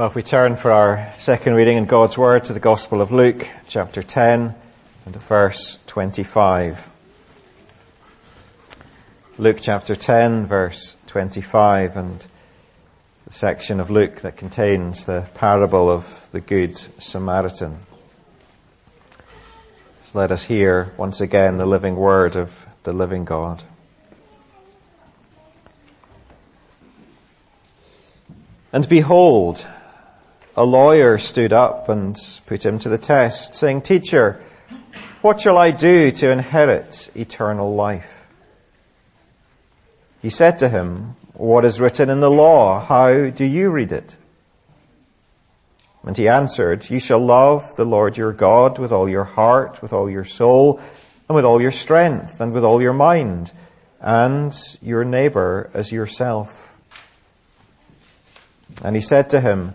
Well, if we turn for our second reading in God's Word to the Gospel of Luke, chapter 10 and verse 25. Luke chapter 10 verse 25 and the section of Luke that contains the parable of the Good Samaritan. So let us hear once again the living word of the living God. And behold, a lawyer stood up and put him to the test, saying, Teacher, what shall I do to inherit eternal life? He said to him, What is written in the law? How do you read it? And he answered, You shall love the Lord your God with all your heart, with all your soul, and with all your strength, and with all your mind, and your neighbor as yourself. And he said to him,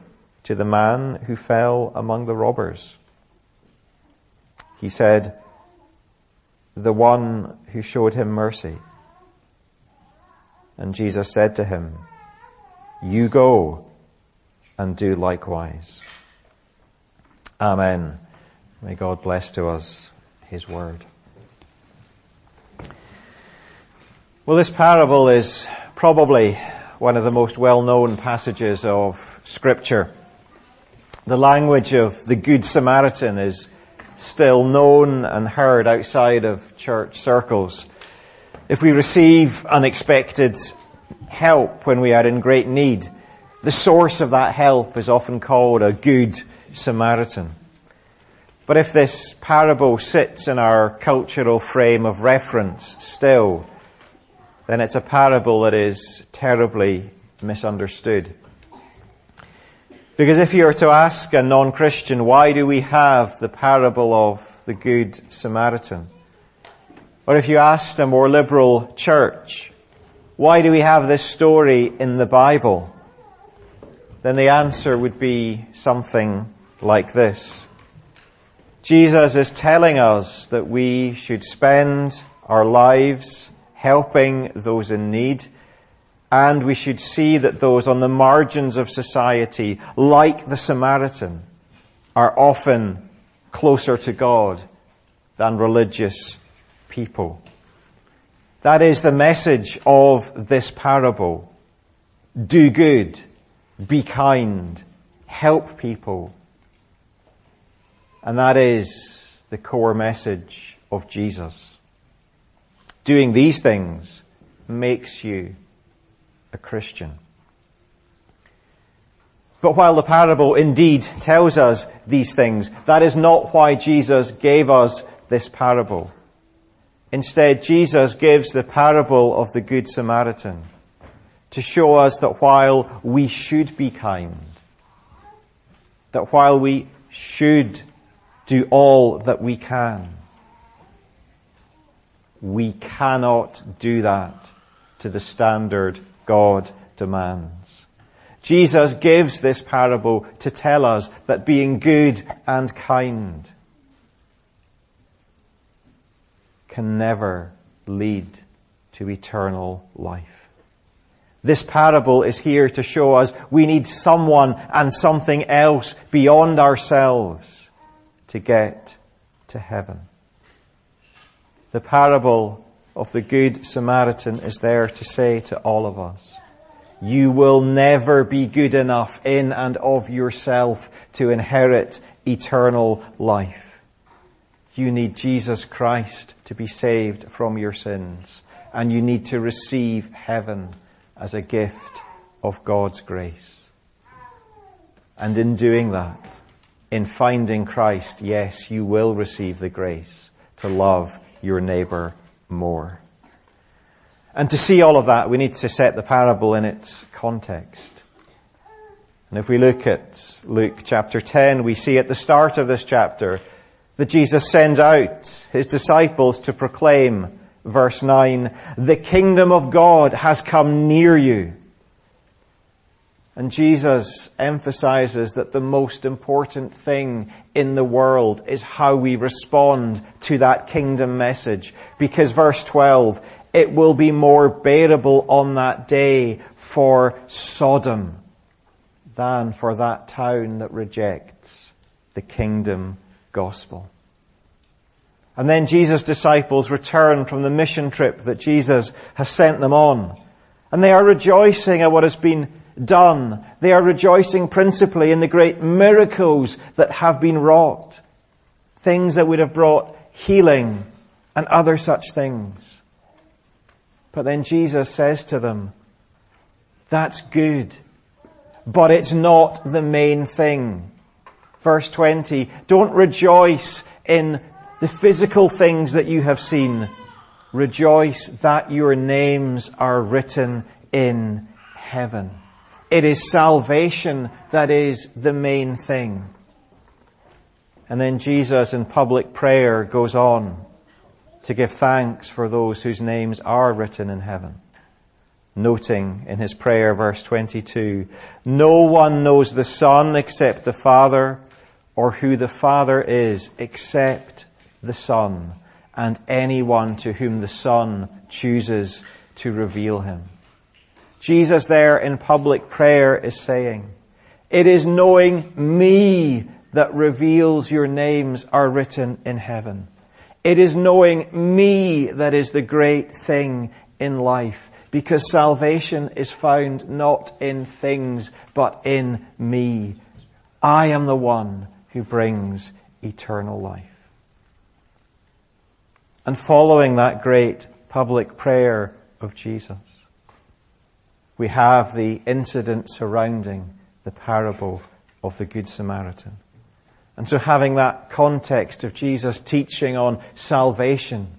to the man who fell among the robbers. He said, the one who showed him mercy. And Jesus said to him, you go and do likewise. Amen. May God bless to us his word. Well, this parable is probably one of the most well-known passages of scripture. The language of the Good Samaritan is still known and heard outside of church circles. If we receive unexpected help when we are in great need, the source of that help is often called a good Samaritan. But if this parable sits in our cultural frame of reference still, then it's a parable that is terribly misunderstood. Because if you were to ask a non-Christian, why do we have the parable of the Good Samaritan? Or if you asked a more liberal church, why do we have this story in the Bible? Then the answer would be something like this. Jesus is telling us that we should spend our lives helping those in need and we should see that those on the margins of society, like the Samaritan, are often closer to God than religious people. That is the message of this parable. Do good, be kind, help people. And that is the core message of Jesus. Doing these things makes you a Christian. But while the parable indeed tells us these things, that is not why Jesus gave us this parable. Instead, Jesus gives the parable of the Good Samaritan to show us that while we should be kind, that while we should do all that we can, we cannot do that to the standard God demands. Jesus gives this parable to tell us that being good and kind can never lead to eternal life. This parable is here to show us we need someone and something else beyond ourselves to get to heaven. The parable of the Good Samaritan is there to say to all of us, you will never be good enough in and of yourself to inherit eternal life. You need Jesus Christ to be saved from your sins and you need to receive heaven as a gift of God's grace. And in doing that, in finding Christ, yes, you will receive the grace to love your neighbor more. And to see all of that, we need to set the parable in its context. And if we look at Luke chapter 10, we see at the start of this chapter that Jesus sends out his disciples to proclaim, verse 9, the kingdom of God has come near you. And Jesus emphasizes that the most important thing in the world is how we respond to that kingdom message. Because verse 12, it will be more bearable on that day for Sodom than for that town that rejects the kingdom gospel. And then Jesus' disciples return from the mission trip that Jesus has sent them on. And they are rejoicing at what has been done. They are rejoicing principally in the great miracles that have been wrought. Things that would have brought healing and other such things. But then Jesus says to them, that's good, but it's not the main thing. Verse 20, don't rejoice in the physical things that you have seen. Rejoice that your names are written in heaven. It is salvation that is the main thing. And then Jesus in public prayer goes on to give thanks for those whose names are written in heaven. Noting in his prayer, verse 22, no one knows the Son except the Father, or who the Father is except the Son, and anyone to whom the Son chooses to reveal him. Jesus there in public prayer is saying, it is knowing me that reveals your names are written in heaven. It is knowing me that is the great thing in life because salvation is found not in things but in me. I am the one who brings eternal life. And following that great public prayer of Jesus, we have the incident surrounding the parable of the Good Samaritan. And so having that context of Jesus teaching on salvation,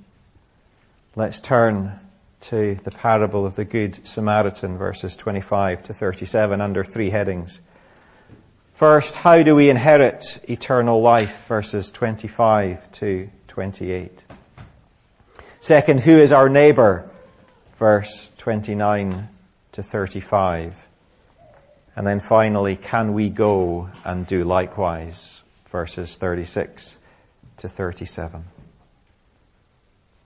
let's turn to the parable of the Good Samaritan, verses 25 to 37, under three headings. First, how do we inherit eternal life, verses 25 to 28. Second, who is our neighbor, verse 29 to 35. And then finally, can we go and do likewise? Verses 36 to 37.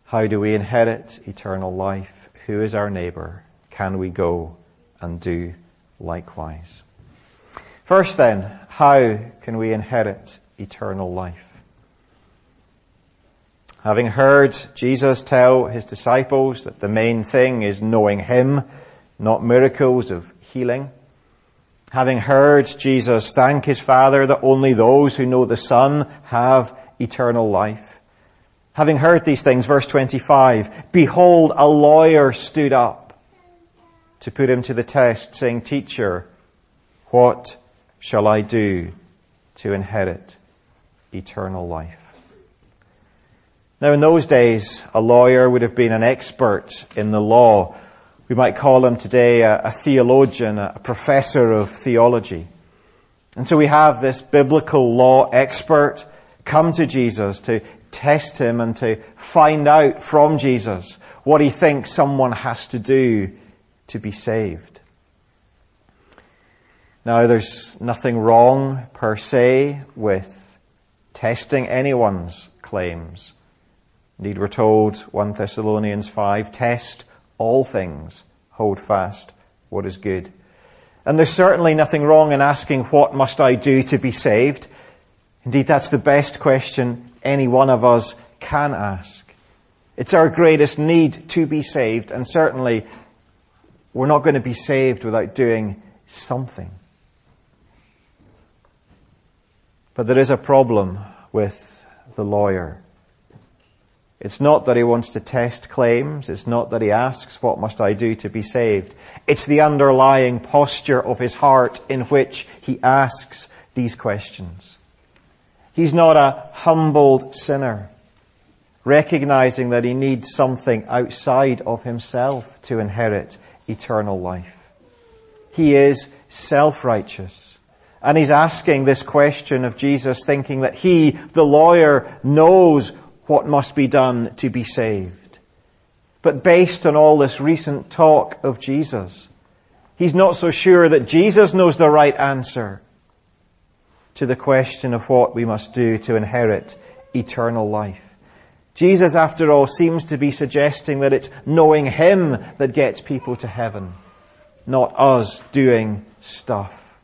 How do we inherit eternal life? Who is our neighbor? Can we go and do likewise? First then, how can we inherit eternal life? Having heard Jesus tell his disciples that the main thing is knowing him not miracles of healing. Having heard Jesus thank his Father that only those who know the Son have eternal life. Having heard these things, verse 25, behold, a lawyer stood up to put him to the test, saying, Teacher, what shall I do to inherit eternal life? Now in those days, a lawyer would have been an expert in the law we might call him today a, a theologian, a, professor of theology. And so we have this biblical law expert come to Jesus to test him and to find out from Jesus what he thinks someone has to do to be saved. Now there's nothing wrong per se with testing anyone's claims. Indeed we're told 1 Thessalonians 5, test all things, hold fast what is good. And there's certainly nothing wrong in asking what must I do to be saved. Indeed that's the best question any one of us can ask. It's our greatest need to be saved and certainly we're not going to be saved without doing something. But there is a problem with the lawyer. It's not that he wants to test claims. It's not that he asks, what must I do to be saved? It's the underlying posture of his heart in which he asks these questions. He's not a humbled sinner, recognizing that he needs something outside of himself to inherit eternal life. He is self-righteous and he's asking this question of Jesus thinking that he, the lawyer, knows what must be done to be saved. But based on all this recent talk of Jesus, he's not so sure that Jesus knows the right answer to the question of what we must do to inherit eternal life. Jesus, after all, seems to be suggesting that it's knowing Him that gets people to heaven, not us doing stuff.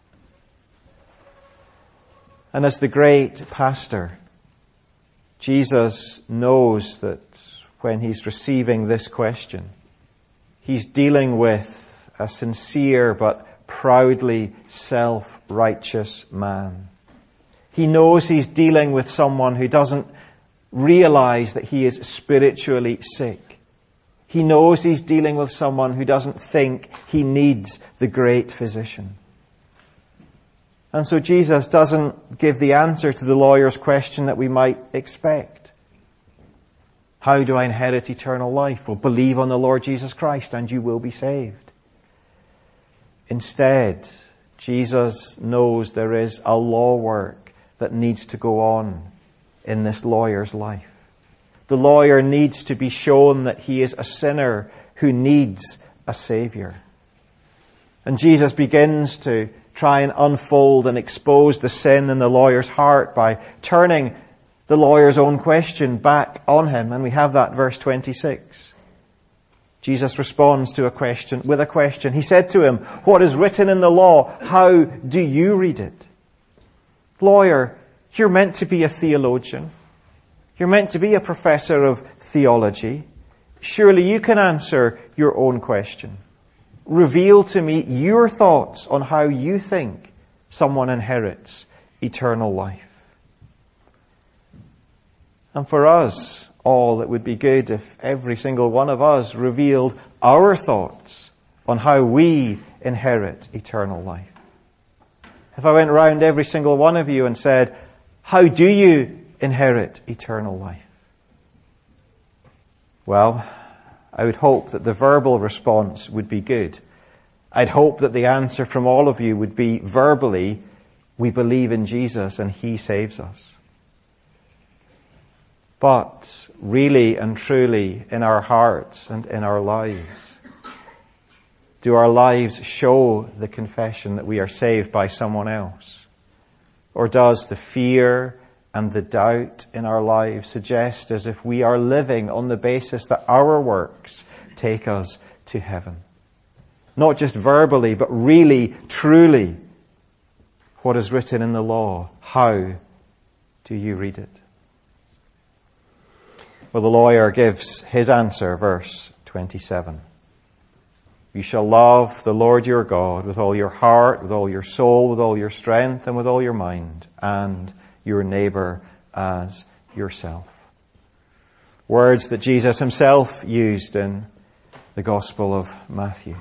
And as the great pastor, Jesus knows that when he's receiving this question, he's dealing with a sincere but proudly self-righteous man. He knows he's dealing with someone who doesn't realize that he is spiritually sick. He knows he's dealing with someone who doesn't think he needs the great physician. And so Jesus doesn't give the answer to the lawyer's question that we might expect. How do I inherit eternal life? Well, believe on the Lord Jesus Christ and you will be saved. Instead, Jesus knows there is a law work that needs to go on in this lawyer's life. The lawyer needs to be shown that he is a sinner who needs a savior. And Jesus begins to try and unfold and expose the sin in the lawyer's heart by turning the lawyer's own question back on him. And we have that verse 26. Jesus responds to a question with a question. He said to him, what is written in the law? How do you read it? Lawyer, you're meant to be a theologian. You're meant to be a professor of theology. Surely you can answer your own question reveal to me your thoughts on how you think someone inherits eternal life. And for us all, it would be good if every single one of us revealed our thoughts on how we inherit eternal life. If I went around every single one of you and said, how do you inherit eternal life? Well, I would hope that the verbal response would be good. I'd hope that the answer from all of you would be verbally, we believe in Jesus and He saves us. But really and truly in our hearts and in our lives, do our lives show the confession that we are saved by someone else? Or does the fear and the doubt in our lives suggest as if we are living on the basis that our works take us to heaven. Not just verbally, but really, truly, what is written in the law. How do you read it? Well, the lawyer gives his answer, verse 27. You shall love the Lord your God with all your heart, with all your soul, with all your strength, and with all your mind, and your neighbor as yourself. Words that Jesus himself used in the Gospel of Matthew.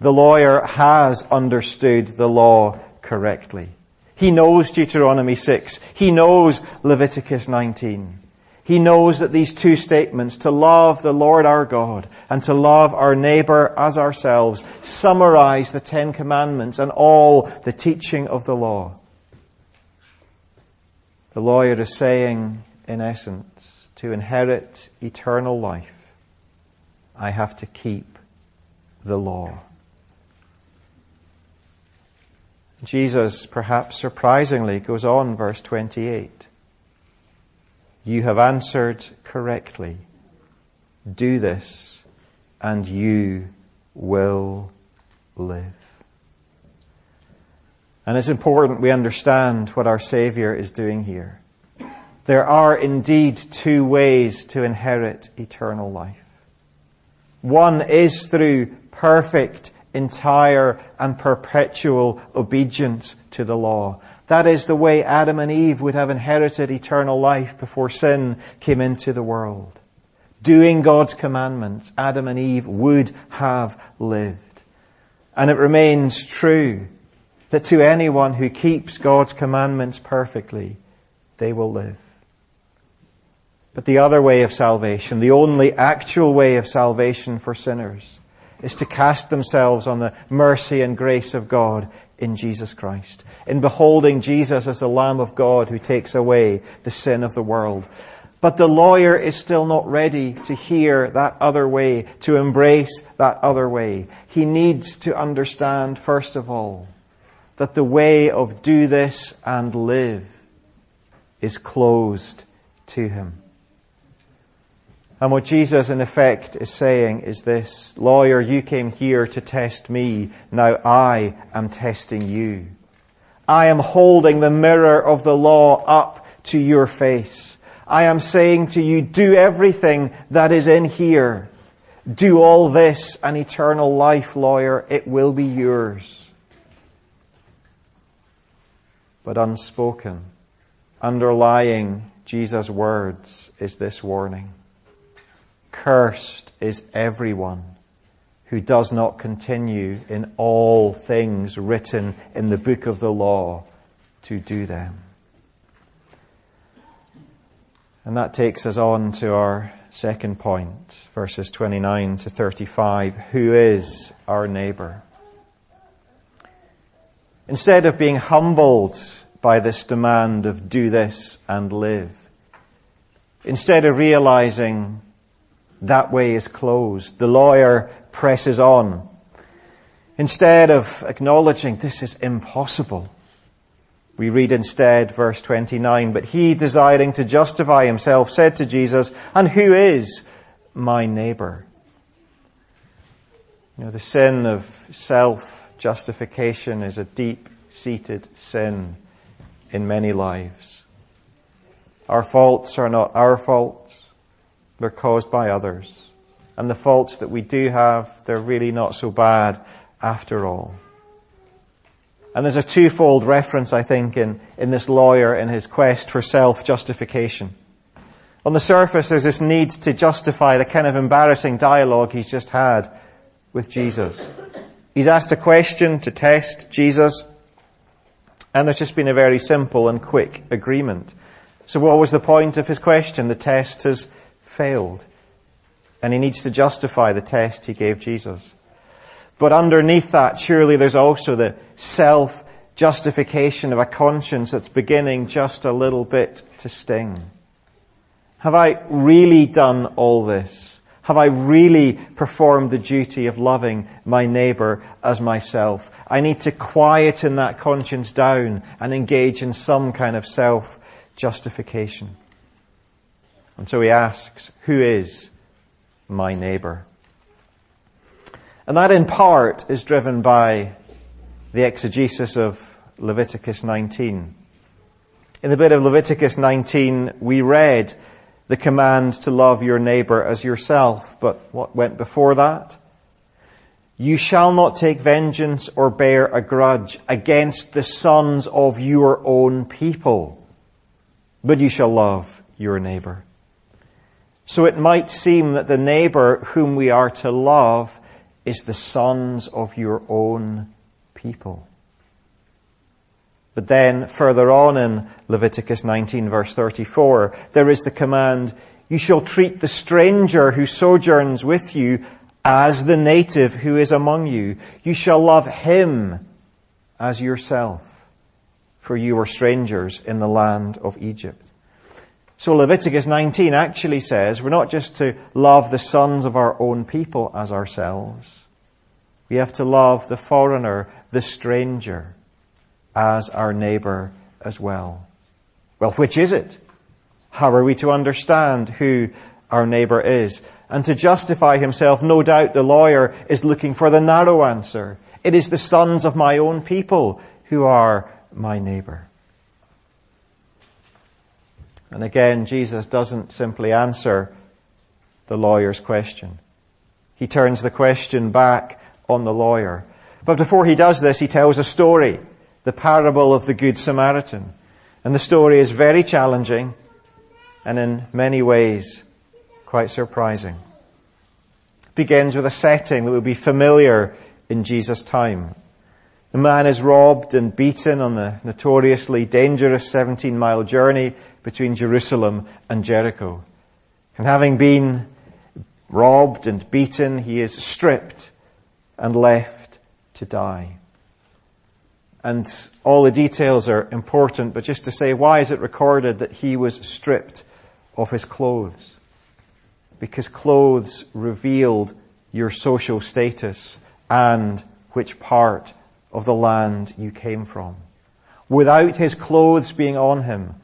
The lawyer has understood the law correctly. He knows Deuteronomy 6. He knows Leviticus 19. He knows that these two statements, to love the Lord our God and to love our neighbor as ourselves, summarize the Ten Commandments and all the teaching of the law. The lawyer is saying, in essence, to inherit eternal life, I have to keep the law. Jesus, perhaps surprisingly, goes on, verse 28. You have answered correctly. Do this and you will live. And it's important we understand what our Savior is doing here. There are indeed two ways to inherit eternal life. One is through perfect, entire, and perpetual obedience to the law. That is the way Adam and Eve would have inherited eternal life before sin came into the world. Doing God's commandments, Adam and Eve would have lived. And it remains true that to anyone who keeps God's commandments perfectly, they will live. But the other way of salvation, the only actual way of salvation for sinners, is to cast themselves on the mercy and grace of God in Jesus Christ, in beholding Jesus as the Lamb of God who takes away the sin of the world. But the lawyer is still not ready to hear that other way, to embrace that other way. He needs to understand, first of all, that the way of do this and live is closed to him. And what Jesus in effect is saying is this, lawyer, you came here to test me. Now I am testing you. I am holding the mirror of the law up to your face. I am saying to you, do everything that is in here. Do all this and eternal life, lawyer. It will be yours. But unspoken, underlying Jesus' words is this warning. Cursed is everyone who does not continue in all things written in the book of the law to do them. And that takes us on to our second point, verses 29 to 35. Who is our neighbor? Instead of being humbled by this demand of do this and live, instead of realizing that way is closed. The lawyer presses on. Instead of acknowledging this is impossible, we read instead verse 29, but he desiring to justify himself said to Jesus, and who is my neighbor? You know, the sin of self-justification is a deep-seated sin in many lives. Our faults are not our faults. They're caused by others. And the faults that we do have, they're really not so bad after all. And there's a twofold reference, I think, in, in this lawyer in his quest for self-justification. On the surface, there's this need to justify the kind of embarrassing dialogue he's just had with Jesus. He's asked a question to test Jesus, and there's just been a very simple and quick agreement. So what was the point of his question? The test has failed. And he needs to justify the test he gave Jesus. But underneath that, surely there's also the self-justification of a conscience that's beginning just a little bit to sting. Have I really done all this? Have I really performed the duty of loving my neighbor as myself? I need to quieten that conscience down and engage in some kind of self-justification. And so he asks, who is my neighbor? And that in part is driven by the exegesis of Leviticus 19. In the bit of Leviticus 19, we read the command to love your neighbor as yourself, but what went before that? You shall not take vengeance or bear a grudge against the sons of your own people, but you shall love your neighbor. So it might seem that the neighbor whom we are to love is the sons of your own people. But then further on in Leviticus 19 verse 34, there is the command, you shall treat the stranger who sojourns with you as the native who is among you. You shall love him as yourself, for you were strangers in the land of Egypt. So Leviticus 19 actually says we're not just to love the sons of our own people as ourselves. We have to love the foreigner, the stranger, as our neighbor as well. Well, which is it? How are we to understand who our neighbor is? And to justify himself, no doubt the lawyer is looking for the narrow answer. It is the sons of my own people who are my neighbor. And again, Jesus doesn't simply answer the lawyer's question. He turns the question back on the lawyer. But before he does this, he tells a story, the parable of the Good Samaritan. And the story is very challenging and in many ways quite surprising. It begins with a setting that would be familiar in Jesus' time. The man is robbed and beaten on the notoriously dangerous 17 mile journey between Jerusalem and Jericho. And having been robbed and beaten, he is stripped and left to die. And all the details are important, but just to say, why is it recorded that he was stripped of his clothes? Because clothes revealed your social status and which part of the land you came from. Without his clothes being on him,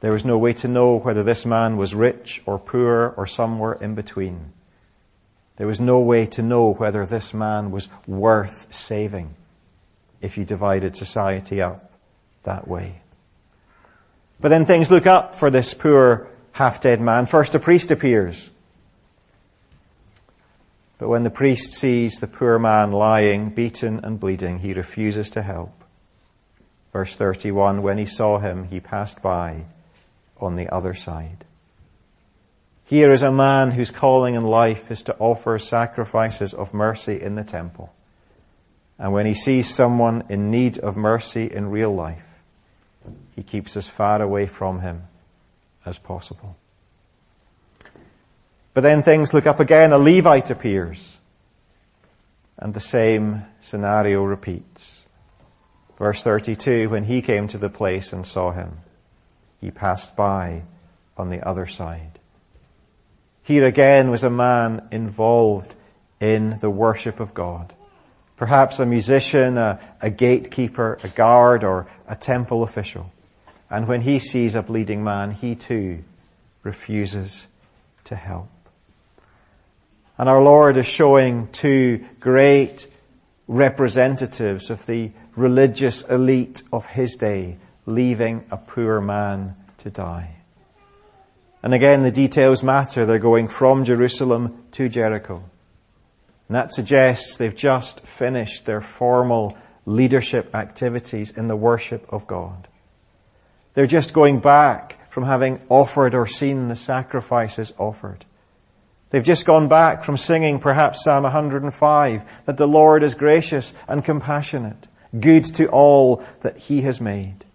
there was no way to know whether this man was rich or poor or somewhere in between. There was no way to know whether this man was worth saving if you divided society up that way. But then things look up for this poor half-dead man. First a priest appears. But when the priest sees the poor man lying, beaten and bleeding, he refuses to help. Verse 31, when he saw him, he passed by on the other side. Here is a man whose calling in life is to offer sacrifices of mercy in the temple. And when he sees someone in need of mercy in real life, he keeps as far away from him as possible. But then things look up again. A Levite appears. And the same scenario repeats. Verse 32, when he came to the place and saw him, he passed by on the other side. Here again was a man involved in the worship of God. Perhaps a musician, a, a, gatekeeper, a guard, or a temple official. And when he sees a bleeding man, he too refuses to help. And our Lord is showing two great representatives of the religious elite of his day leaving a poor man to die. And again, the details matter. They're going from Jerusalem to Jericho. And that suggests they've just finished their formal leadership activities in the worship of God. They're just going back from having offered or seen the sacrifices offered. They've just gone back from singing perhaps Psalm 105 that the Lord is gracious and compassionate, good to all that He has made.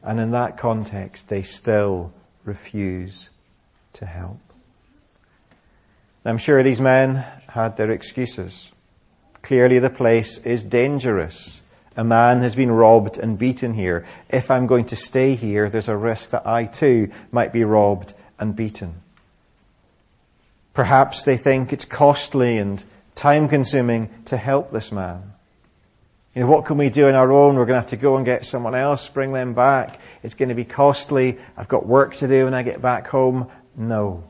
And in that context, they still refuse to help. I'm sure these men had their excuses. Clearly the place is dangerous. A man has been robbed and beaten here. If I'm going to stay here, there's a risk that I too might be robbed and beaten. Perhaps they think it's costly and time consuming to help this man. You know, what can we do on our own? We're going to have to go and get someone else, bring them back. It's going to be costly. I've got work to do when I get back home. No.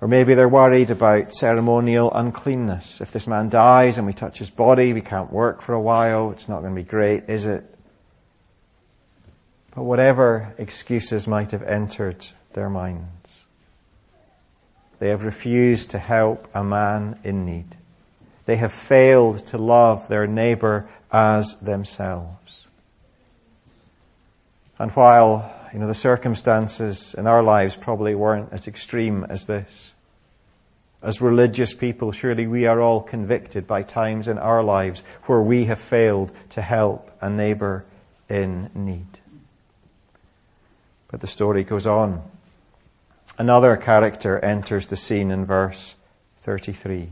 Or maybe they're worried about ceremonial uncleanness. If this man dies and we touch his body, we can't work for a while. It's not going to be great, is it? But whatever excuses might have entered their minds, they have refused to help a man in need. They have failed to love their neighbor as themselves. And while, you know, the circumstances in our lives probably weren't as extreme as this, as religious people, surely we are all convicted by times in our lives where we have failed to help a neighbor in need. But the story goes on. Another character enters the scene in verse 33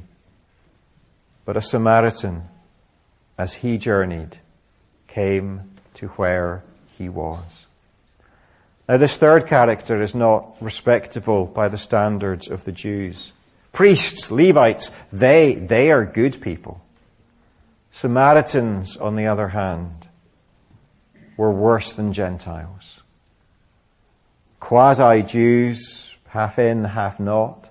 but a Samaritan, as he journeyed, came to where he was. Now this third character is not respectable by the standards of the Jews. Priests, Levites, they, they are good people. Samaritans, on the other hand, were worse than Gentiles. Quasi-Jews, half in, half not,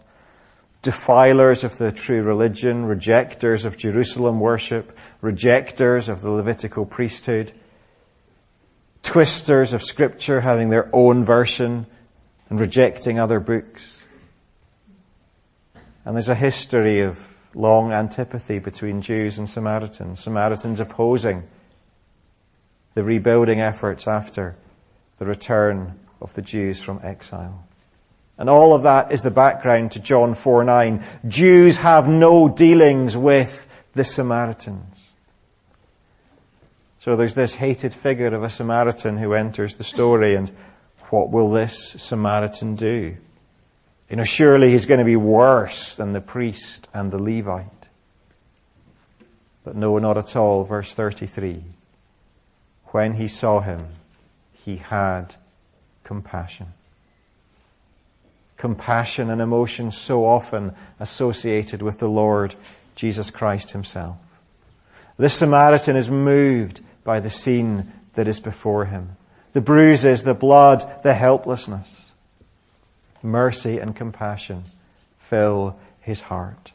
defilers of the true religion, rejectors of Jerusalem worship, rejectors of the Levitical priesthood, twisters of scripture having their own version and rejecting other books. And there's a history of long antipathy between Jews and Samaritans, Samaritans opposing the rebuilding efforts after the return of the Jews from exile. And all of that is the background to John 4 9. Jews have no dealings with the Samaritans. So there's this hated figure of a Samaritan who enters the story and what will this Samaritan do? You know, surely he's going to be worse than the priest and the Levite. But no, not at all. Verse 33. When he saw him, he had compassion. Compassion, an emotion so often associated with the Lord Jesus Christ himself. This Samaritan is moved by the scene that is before him. The bruises, the blood, the helplessness. Mercy and compassion fill his heart.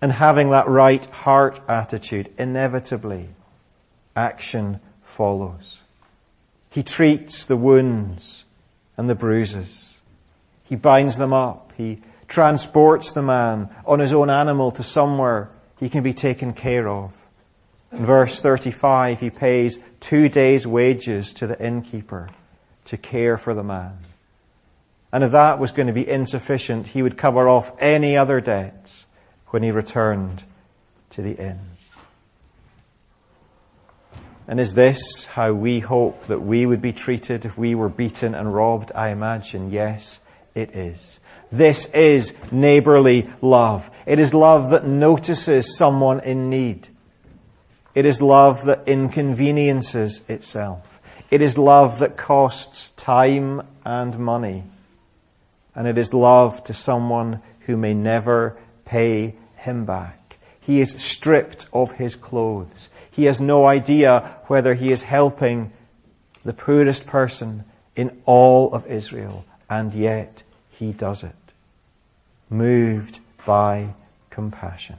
And having that right heart attitude, inevitably, action follows. He treats the wounds and the bruises. He binds them up. He transports the man on his own animal to somewhere he can be taken care of. In verse 35, he pays two days' wages to the innkeeper to care for the man. And if that was going to be insufficient, he would cover off any other debts when he returned to the inn. And is this how we hope that we would be treated if we were beaten and robbed? I imagine, yes, it is. This is neighborly love. It is love that notices someone in need. It is love that inconveniences itself. It is love that costs time and money. And it is love to someone who may never pay him back. He is stripped of his clothes. He has no idea whether he is helping the poorest person in all of Israel. And yet he does it. Moved by compassion.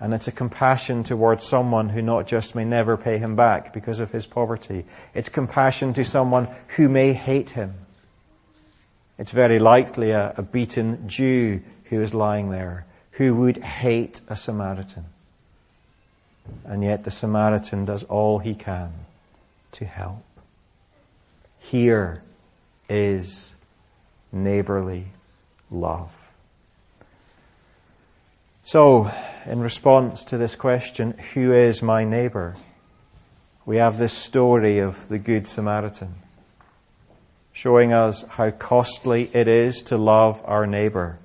And it's a compassion towards someone who not just may never pay him back because of his poverty. It's compassion to someone who may hate him. It's very likely a, a beaten Jew who is lying there who would hate a Samaritan. And yet the Samaritan does all he can to help. Here is neighborly love. So, in response to this question, who is my neighbor? We have this story of the Good Samaritan showing us how costly it is to love our neighbor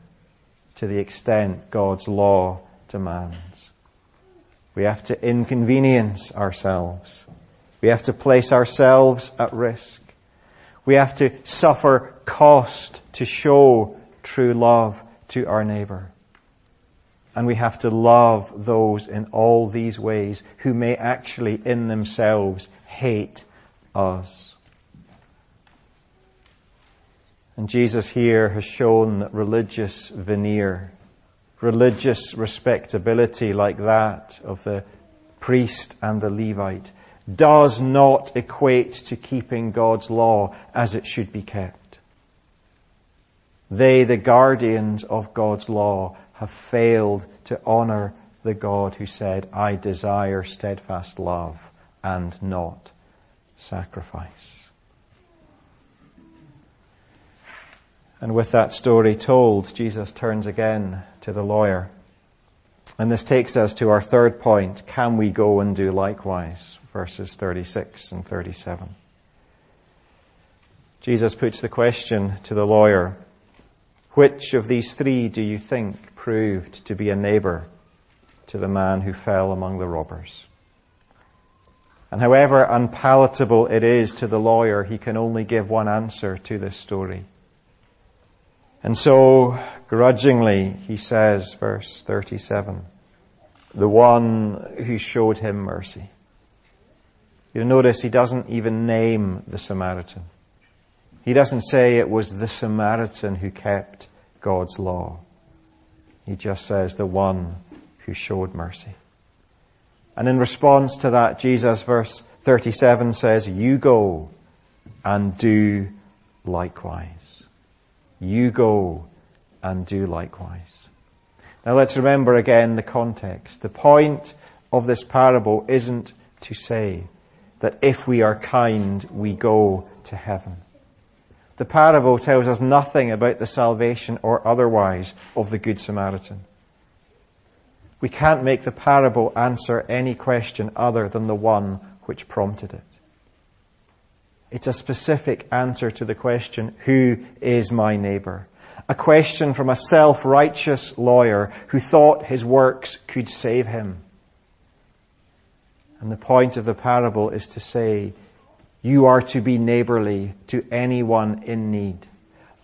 to the extent God's law demands. We have to inconvenience ourselves. We have to place ourselves at risk. We have to suffer cost to show true love to our neighbor. And we have to love those in all these ways who may actually in themselves hate us. And Jesus here has shown that religious veneer, religious respectability like that of the priest and the Levite does not equate to keeping God's law as it should be kept. They, the guardians of God's law, have failed to honor the God who said, I desire steadfast love and not sacrifice. And with that story told, Jesus turns again to the lawyer. And this takes us to our third point. Can we go and do likewise? Verses 36 and 37. Jesus puts the question to the lawyer, which of these three do you think proved to be a neighbor to the man who fell among the robbers. And however unpalatable it is to the lawyer, he can only give one answer to this story. And so, grudgingly, he says, verse 37, the one who showed him mercy. You'll notice he doesn't even name the Samaritan. He doesn't say it was the Samaritan who kept God's law. He just says the one who showed mercy. And in response to that, Jesus verse 37 says, you go and do likewise. You go and do likewise. Now let's remember again the context. The point of this parable isn't to say that if we are kind, we go to heaven. The parable tells us nothing about the salvation or otherwise of the Good Samaritan. We can't make the parable answer any question other than the one which prompted it. It's a specific answer to the question, who is my neighbor? A question from a self-righteous lawyer who thought his works could save him. And the point of the parable is to say, you are to be neighborly to anyone in need.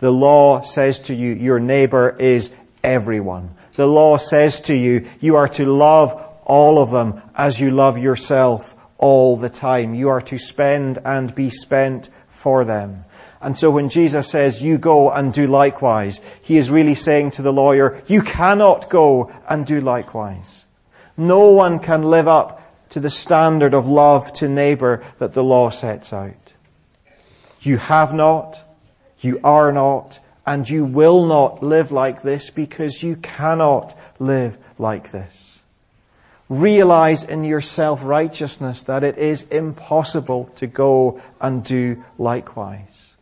The law says to you, your neighbor is everyone. The law says to you, you are to love all of them as you love yourself all the time. You are to spend and be spent for them. And so when Jesus says, you go and do likewise, he is really saying to the lawyer, you cannot go and do likewise. No one can live up to the standard of love to neighbor that the law sets out. You have not, you are not, and you will not live like this because you cannot live like this. Realize in your self-righteousness that it is impossible to go and do likewise.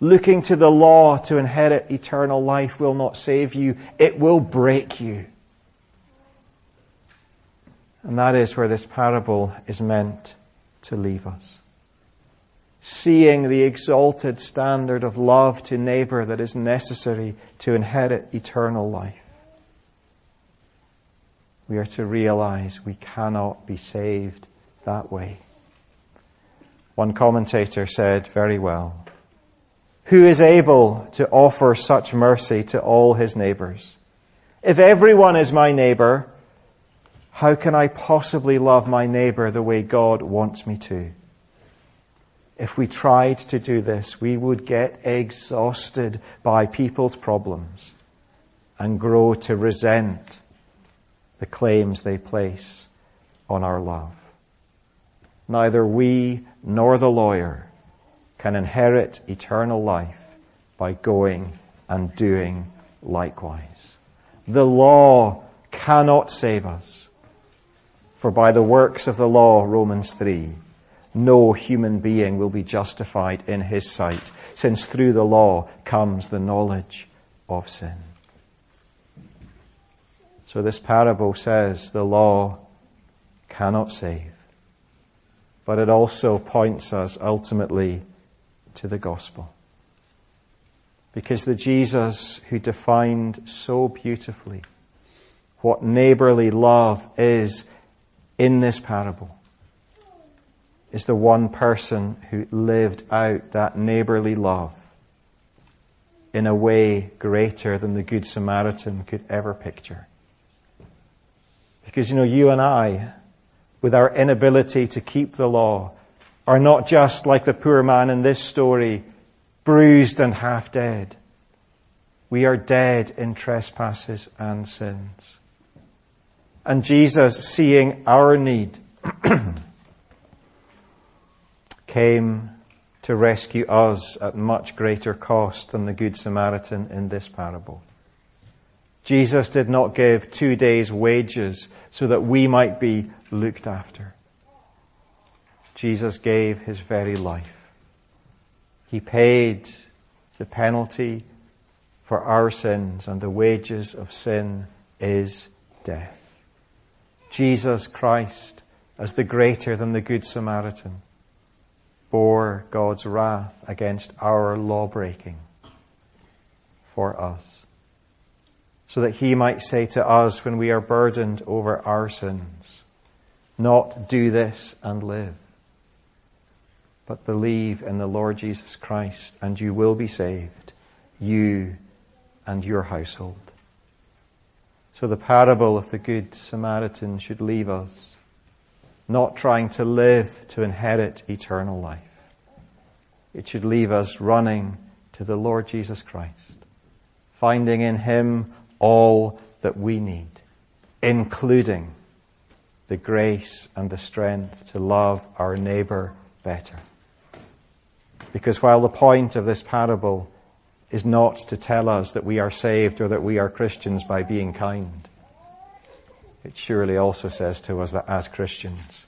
Looking to the law to inherit eternal life will not save you. It will break you. And that is where this parable is meant to leave us. Seeing the exalted standard of love to neighbor that is necessary to inherit eternal life. We are to realize we cannot be saved that way. One commentator said very well, who is able to offer such mercy to all his neighbors? If everyone is my neighbor, how can I possibly love my neighbor the way God wants me to? If we tried to do this, we would get exhausted by people's problems and grow to resent the claims they place on our love. Neither we nor the lawyer can inherit eternal life by going and doing likewise. The law cannot save us. For by the works of the law, Romans 3, no human being will be justified in his sight, since through the law comes the knowledge of sin. So this parable says the law cannot save, but it also points us ultimately to the gospel. Because the Jesus who defined so beautifully what neighborly love is in this parable is the one person who lived out that neighborly love in a way greater than the Good Samaritan could ever picture. Because, you know, you and I, with our inability to keep the law, are not just like the poor man in this story, bruised and half dead. We are dead in trespasses and sins. And Jesus, seeing our need, came to rescue us at much greater cost than the Good Samaritan in this parable. Jesus did not give two days wages so that we might be looked after. Jesus gave his very life. He paid the penalty for our sins and the wages of sin is death. Jesus Christ as the greater than the Good Samaritan bore God's wrath against our law breaking for us. So that he might say to us when we are burdened over our sins, not do this and live, but believe in the Lord Jesus Christ and you will be saved, you and your household. So the parable of the Good Samaritan should leave us not trying to live to inherit eternal life. It should leave us running to the Lord Jesus Christ, finding in Him all that we need, including the grace and the strength to love our neighbor better. Because while the point of this parable is not to tell us that we are saved or that we are Christians by being kind, it surely also says to us that as Christians,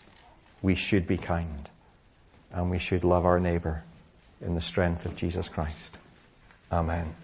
we should be kind and we should love our neighbor in the strength of Jesus Christ. Amen.